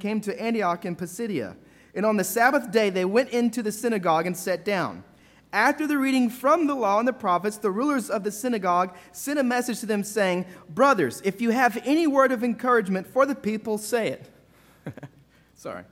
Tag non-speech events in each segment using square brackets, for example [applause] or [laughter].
came to Antioch in Pisidia. And on the Sabbath day, they went into the synagogue and sat down. After the reading from the law and the prophets, the rulers of the synagogue sent a message to them saying, Brothers, if you have any word of encouragement for the people, say it. [laughs] Sorry.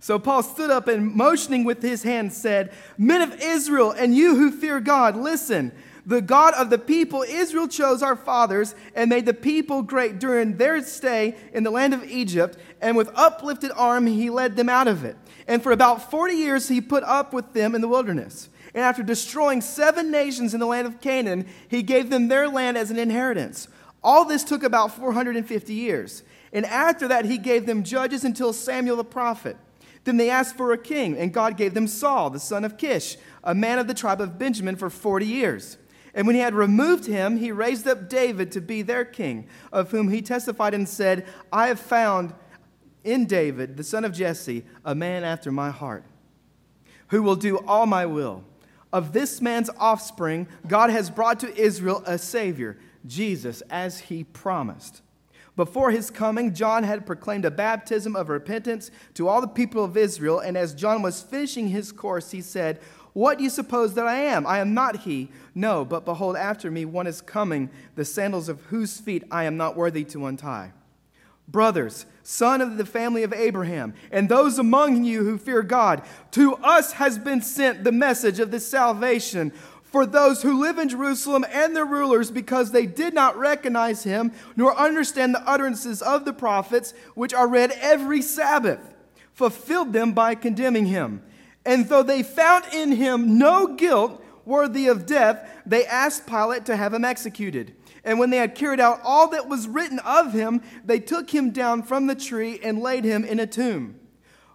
So Paul stood up and motioning with his hand said, Men of Israel, and you who fear God, listen. The God of the people, Israel chose our fathers and made the people great during their stay in the land of Egypt, and with uplifted arm he led them out of it. And for about 40 years he put up with them in the wilderness. And after destroying seven nations in the land of Canaan, he gave them their land as an inheritance. All this took about 450 years. And after that, he gave them judges until Samuel the prophet. Then they asked for a king, and God gave them Saul, the son of Kish, a man of the tribe of Benjamin, for 40 years. And when he had removed him, he raised up David to be their king, of whom he testified and said, I have found in David, the son of Jesse, a man after my heart, who will do all my will. Of this man's offspring, God has brought to Israel a Savior, Jesus, as he promised. Before his coming, John had proclaimed a baptism of repentance to all the people of Israel, and as John was finishing his course, he said, what do you suppose that I am? I am not he. No, but behold, after me one is coming, the sandals of whose feet I am not worthy to untie. Brothers, son of the family of Abraham, and those among you who fear God, to us has been sent the message of this salvation for those who live in Jerusalem and their rulers, because they did not recognize him nor understand the utterances of the prophets, which are read every Sabbath, fulfilled them by condemning him. And though they found in him no guilt worthy of death, they asked Pilate to have him executed. And when they had carried out all that was written of him, they took him down from the tree and laid him in a tomb.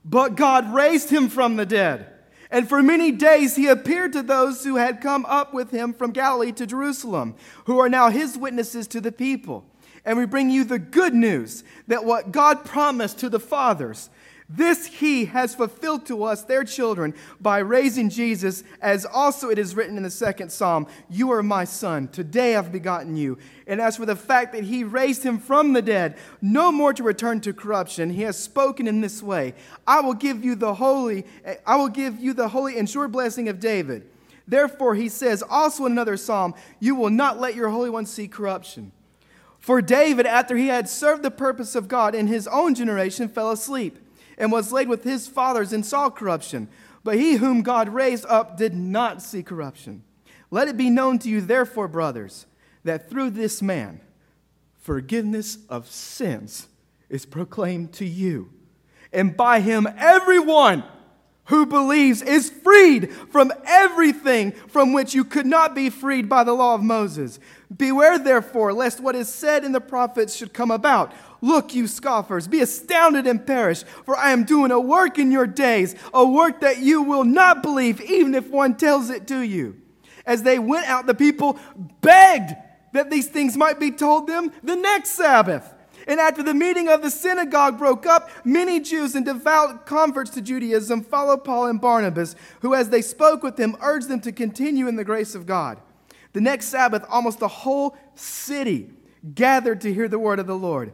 But God raised him from the dead. And for many days he appeared to those who had come up with him from Galilee to Jerusalem, who are now his witnesses to the people. And we bring you the good news that what God promised to the fathers, this he has fulfilled to us, their children, by raising Jesus, as also it is written in the second psalm You are my son, today I've begotten you. And as for the fact that he raised him from the dead, no more to return to corruption, he has spoken in this way I will give you the holy, I will give you the holy and sure blessing of David. Therefore, he says also in another psalm, You will not let your Holy One see corruption. For David, after he had served the purpose of God in his own generation, fell asleep and was laid with his fathers and saw corruption. But he whom God raised up did not see corruption. Let it be known to you, therefore, brothers, that through this man, forgiveness of sins is proclaimed to you. And by him, everyone who believes is freed from everything from which you could not be freed by the law of Moses. Beware, therefore, lest what is said in the prophets should come about. Look, you scoffers, be astounded and perish, for I am doing a work in your days, a work that you will not believe, even if one tells it to you. As they went out, the people begged that these things might be told them the next Sabbath. And after the meeting of the synagogue broke up, many Jews and devout converts to Judaism followed Paul and Barnabas, who, as they spoke with them, urged them to continue in the grace of God. The next Sabbath, almost the whole city gathered to hear the word of the Lord.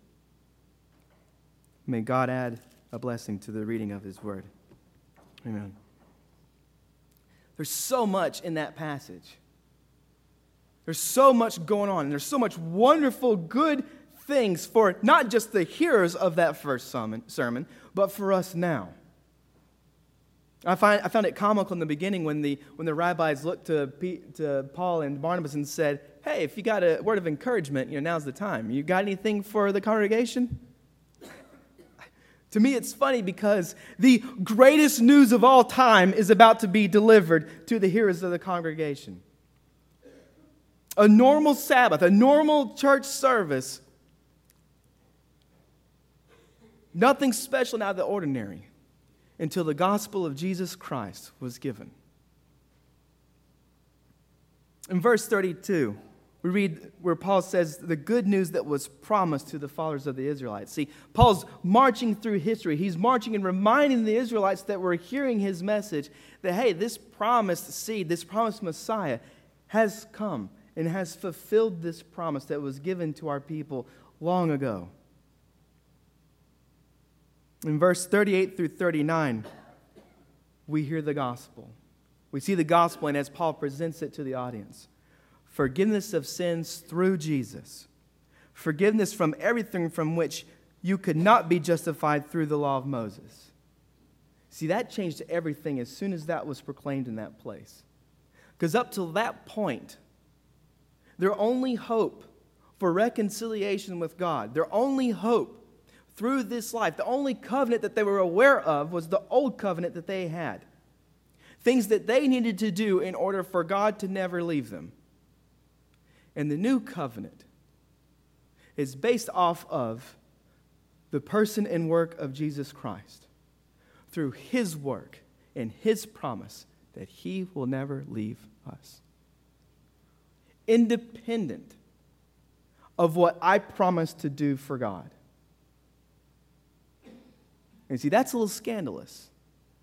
May God add a blessing to the reading of His Word. Amen. There's so much in that passage. There's so much going on, and there's so much wonderful, good things for not just the hearers of that first sermon, but for us now. I, find, I found it comical in the beginning when the, when the rabbis looked to, to Paul and Barnabas and said, Hey, if you got a word of encouragement, you know, now's the time. You got anything for the congregation? To me, it's funny because the greatest news of all time is about to be delivered to the hearers of the congregation. A normal Sabbath, a normal church service, nothing special out of the ordinary until the gospel of Jesus Christ was given. In verse 32, we read where Paul says the good news that was promised to the fathers of the Israelites. See, Paul's marching through history. He's marching and reminding the Israelites that were hearing his message that, hey, this promised seed, this promised Messiah has come and has fulfilled this promise that was given to our people long ago. In verse 38 through 39, we hear the gospel. We see the gospel, and as Paul presents it to the audience forgiveness of sins through Jesus, forgiveness from everything from which you could not be justified through the law of Moses. See, that changed everything as soon as that was proclaimed in that place. Because up till that point, their only hope for reconciliation with God, their only hope through this life. The only covenant that they were aware of was the old covenant that they had. Things that they needed to do in order for God to never leave them. And the new covenant is based off of the person and work of Jesus Christ through his work and his promise that he will never leave us. Independent of what I promised to do for God. And see, that's a little scandalous,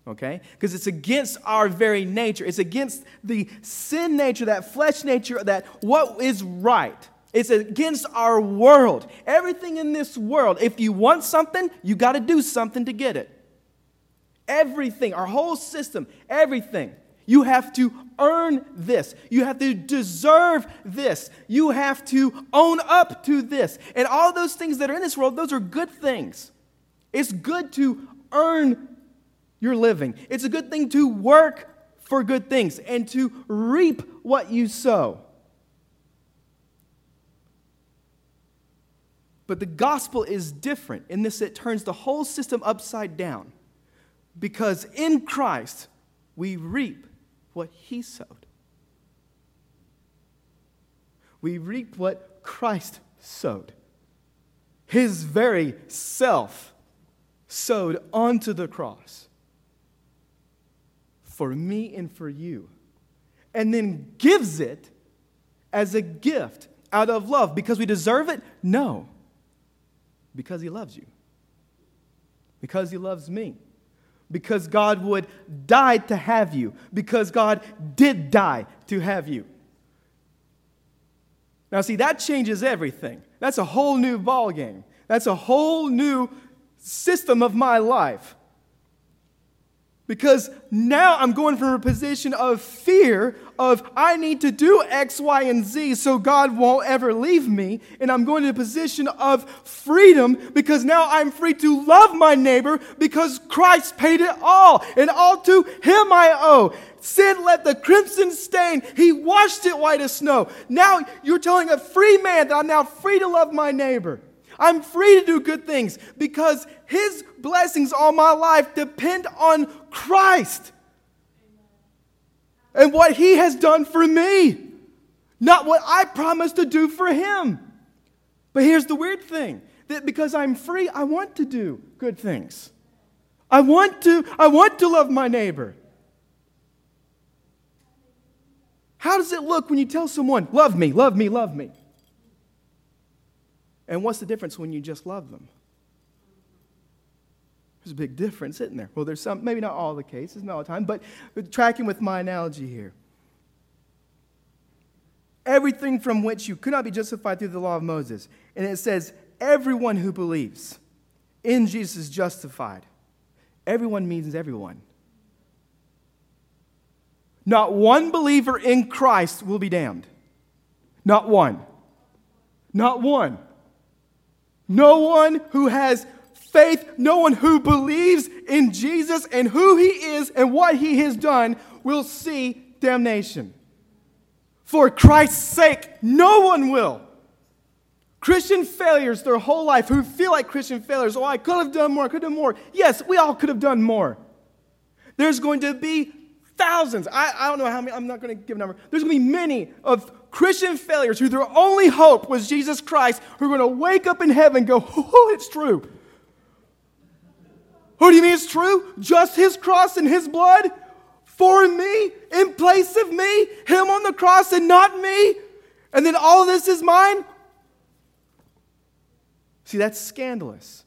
okay? Because it's against our very nature. It's against the sin nature, that flesh nature, that what is right. It's against our world. Everything in this world, if you want something, you got to do something to get it. Everything, our whole system, everything. You have to earn this. You have to deserve this. You have to own up to this. And all those things that are in this world, those are good things. It's good to earn your living. It's a good thing to work for good things and to reap what you sow. But the gospel is different in this it turns the whole system upside down. Because in Christ, we reap what he sowed. We reap what Christ sowed. His very self sowed onto the cross for me and for you, and then gives it as a gift out of love because we deserve it? No. Because he loves you. Because he loves me. Because God would die to have you. Because God did die to have you. Now, see, that changes everything. That's a whole new ballgame. That's a whole new system of my life. Because now I'm going from a position of fear of I need to do X, Y, and Z so God won't ever leave me. And I'm going to a position of freedom because now I'm free to love my neighbor because Christ paid it all. And all to him I owe. Sin let the crimson stain. He washed it white as snow. Now you're telling a free man that I'm now free to love my neighbor. I'm free to do good things because His blessings all my life depend on Christ and what He has done for me, not what I promised to do for Him. But here's the weird thing that because I'm free, I want to do good things. I want to, I want to love my neighbor. How does it look when you tell someone, love me, love me, love me? And what's the difference when you just love them? There's a big difference, isn't there? Well, there's some, maybe not all the cases, not all the time, but tracking with my analogy here. Everything from which you could not be justified through the law of Moses. And it says, everyone who believes in Jesus is justified. Everyone means everyone. Not one believer in Christ will be damned. Not one. Not one. No one who has faith, no one who believes in Jesus and who he is and what he has done will see damnation. For Christ's sake, no one will. Christian failures their whole life who feel like Christian failures. Oh, I could have done more, I could have done more. Yes, we all could have done more. There's going to be thousands. I, I don't know how many, I'm not going to give a number. There's going to be many of Christian failures who their only hope was Jesus Christ who are going to wake up in heaven go, oh, it's true. Who do you mean it's true? Just his cross and his blood for me, in place of me, him on the cross and not me, and then all this is mine? See, that's scandalous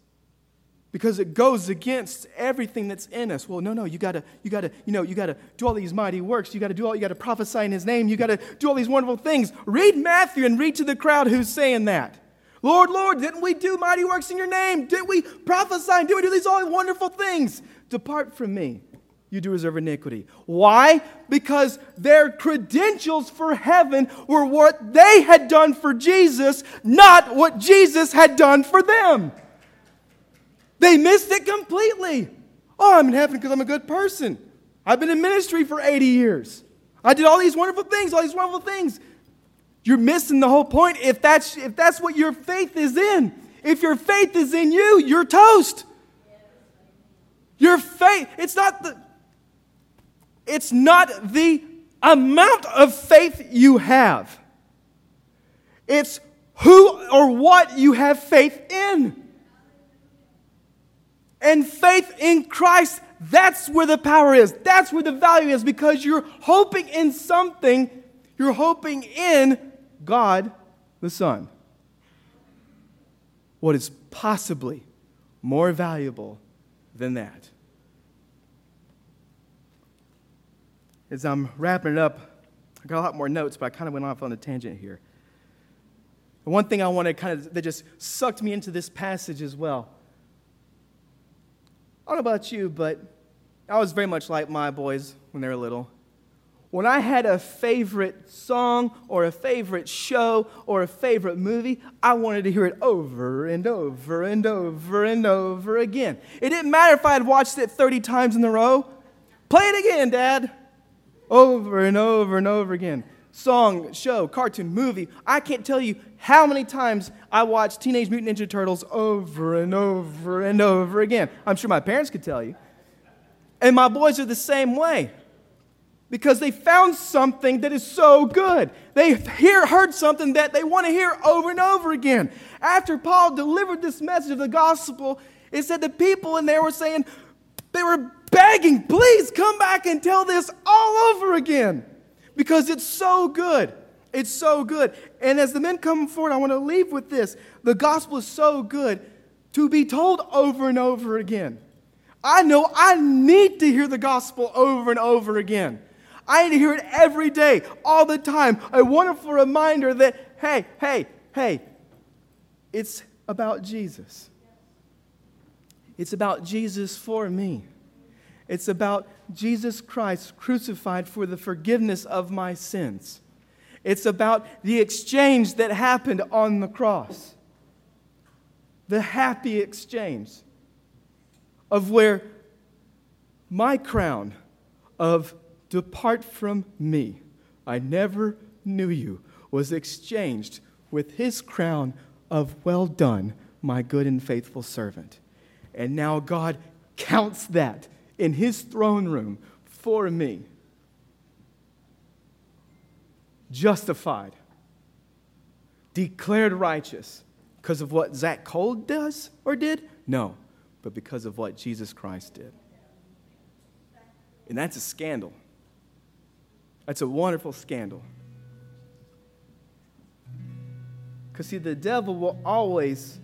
because it goes against everything that's in us. Well, no, no, you gotta, you gotta, you know, you gotta do all these mighty works. You gotta do all, you gotta prophesy in His name. You gotta do all these wonderful things. Read Matthew and read to the crowd who's saying that. Lord, Lord, didn't we do mighty works in Your name? Didn't we prophesy? Didn't we do these all wonderful things? Depart from me, you doers of iniquity. Why? Because their credentials for heaven were what they had done for Jesus, not what Jesus had done for them. They missed it completely. Oh, I'm in heaven because I'm a good person. I've been in ministry for 80 years. I did all these wonderful things, all these wonderful things. You're missing the whole point if that's, if that's what your faith is in. If your faith is in you, you're toast. Your faith, it's not the, it's not the amount of faith you have, it's who or what you have faith in. And faith in Christ, that's where the power is. That's where the value is because you're hoping in something, you're hoping in God the Son. What is possibly more valuable than that? as I'm wrapping it up, I got a lot more notes, but I kind of went off on a tangent here. One thing I want to kind of, that just sucked me into this passage as well. I don't know about you, but I was very much like my boys when they were little. When I had a favorite song or a favorite show or a favorite movie, I wanted to hear it over and over and over and over again. It didn't matter if I had watched it 30 times in a row. Play it again, Dad over and over and over again. Song, show, cartoon, movie. I can't tell you how many times I watched Teenage Mutant Ninja Turtles over and over and over again. I'm sure my parents could tell you. And my boys are the same way because they found something that is so good. They hear, heard something that they want to hear over and over again. After Paul delivered this message of the gospel, it said the people in there were saying, they were begging, please come back and tell this all over again because it's so good. It's so good. And as the men come forward, I want to leave with this. The gospel is so good to be told over and over again. I know I need to hear the gospel over and over again. I need to hear it every day, all the time. A wonderful reminder that, hey, hey, hey, it's about Jesus. It's about Jesus for me. It's about Jesus Christ crucified for the forgiveness of my sins. It's about the exchange that happened on the cross. The happy exchange of where my crown of depart from me, I never knew you, was exchanged with his crown of well done, my good and faithful servant. And now God counts that in his throne room for me. Justified, declared righteous because of what Zach Cole does or did? No, but because of what Jesus Christ did. And that's a scandal. That's a wonderful scandal. Because, see, the devil will always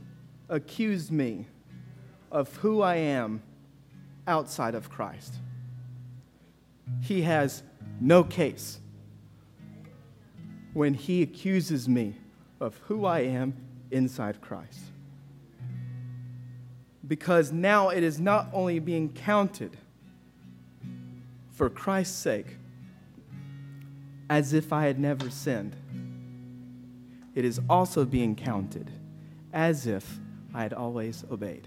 accuse me of who I am outside of Christ. He has no case when he accuses me of who I am inside Christ. Because now it is not only being counted for Christ's sake as if I had never sinned, it is also being counted as if I had always obeyed.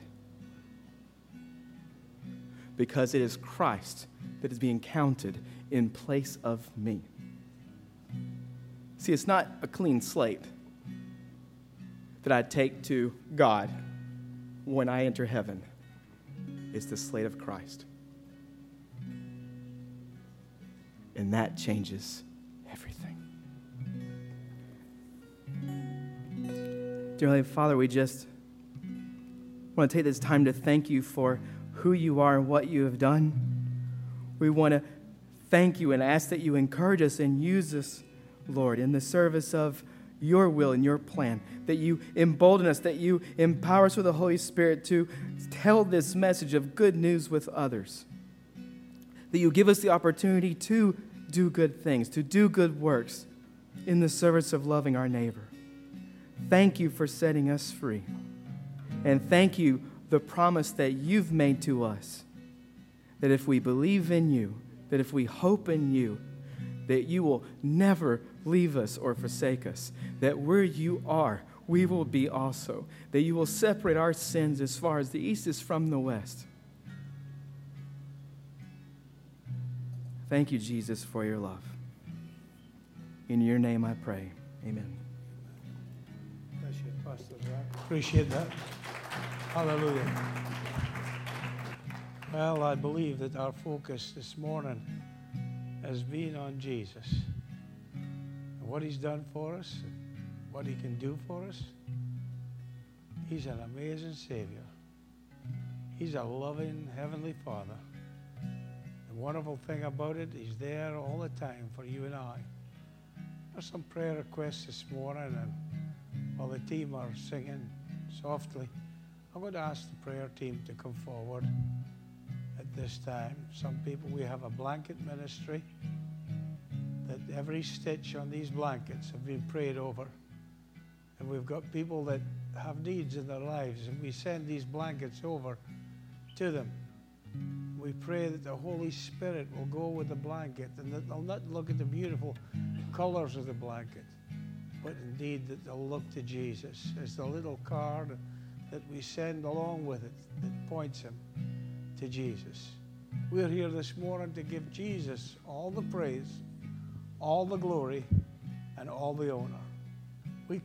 Because it is Christ that is being counted in place of me. See, it's not a clean slate that I take to God when I enter heaven, it's the slate of Christ. And that changes everything. Dear Heavenly Father, we just want to take this time to thank you for who you are and what you have done. We want to thank you and ask that you encourage us and use us, Lord, in the service of your will and your plan, that you embolden us, that you empower us with the Holy Spirit to tell this message of good news with others, that you give us the opportunity to do good things, to do good works in the service of loving our neighbor. Thank you for setting us free. And thank you, the promise that you've made to us that if we believe in you, that if we hope in you, that you will never leave us or forsake us, that where you are, we will be also, that you will separate our sins as far as the east is from the west. Thank you, Jesus, for your love. In your name I pray. Amen. Appreciate that. Hallelujah. Well, I believe that our focus this morning has been on Jesus and what he's done for us, what he can do for us. He's an amazing Savior. He's a loving Heavenly Father. The wonderful thing about it, He's there all the time for you and I. There's some prayer requests this morning, and while the team are singing softly, I'm going to ask the prayer team to come forward at this time. Some people, we have a blanket ministry that every stitch on these blankets have been prayed over. And we've got people that have needs in their lives, and we send these blankets over to them. We pray that the Holy Spirit will go with the blanket and that they'll not look at the beautiful colors of the blanket, but indeed that they'll look to Jesus as the little card that we send along with it that points him to Jesus. We're here this morning to give Jesus all the praise, all the glory, and all the honor.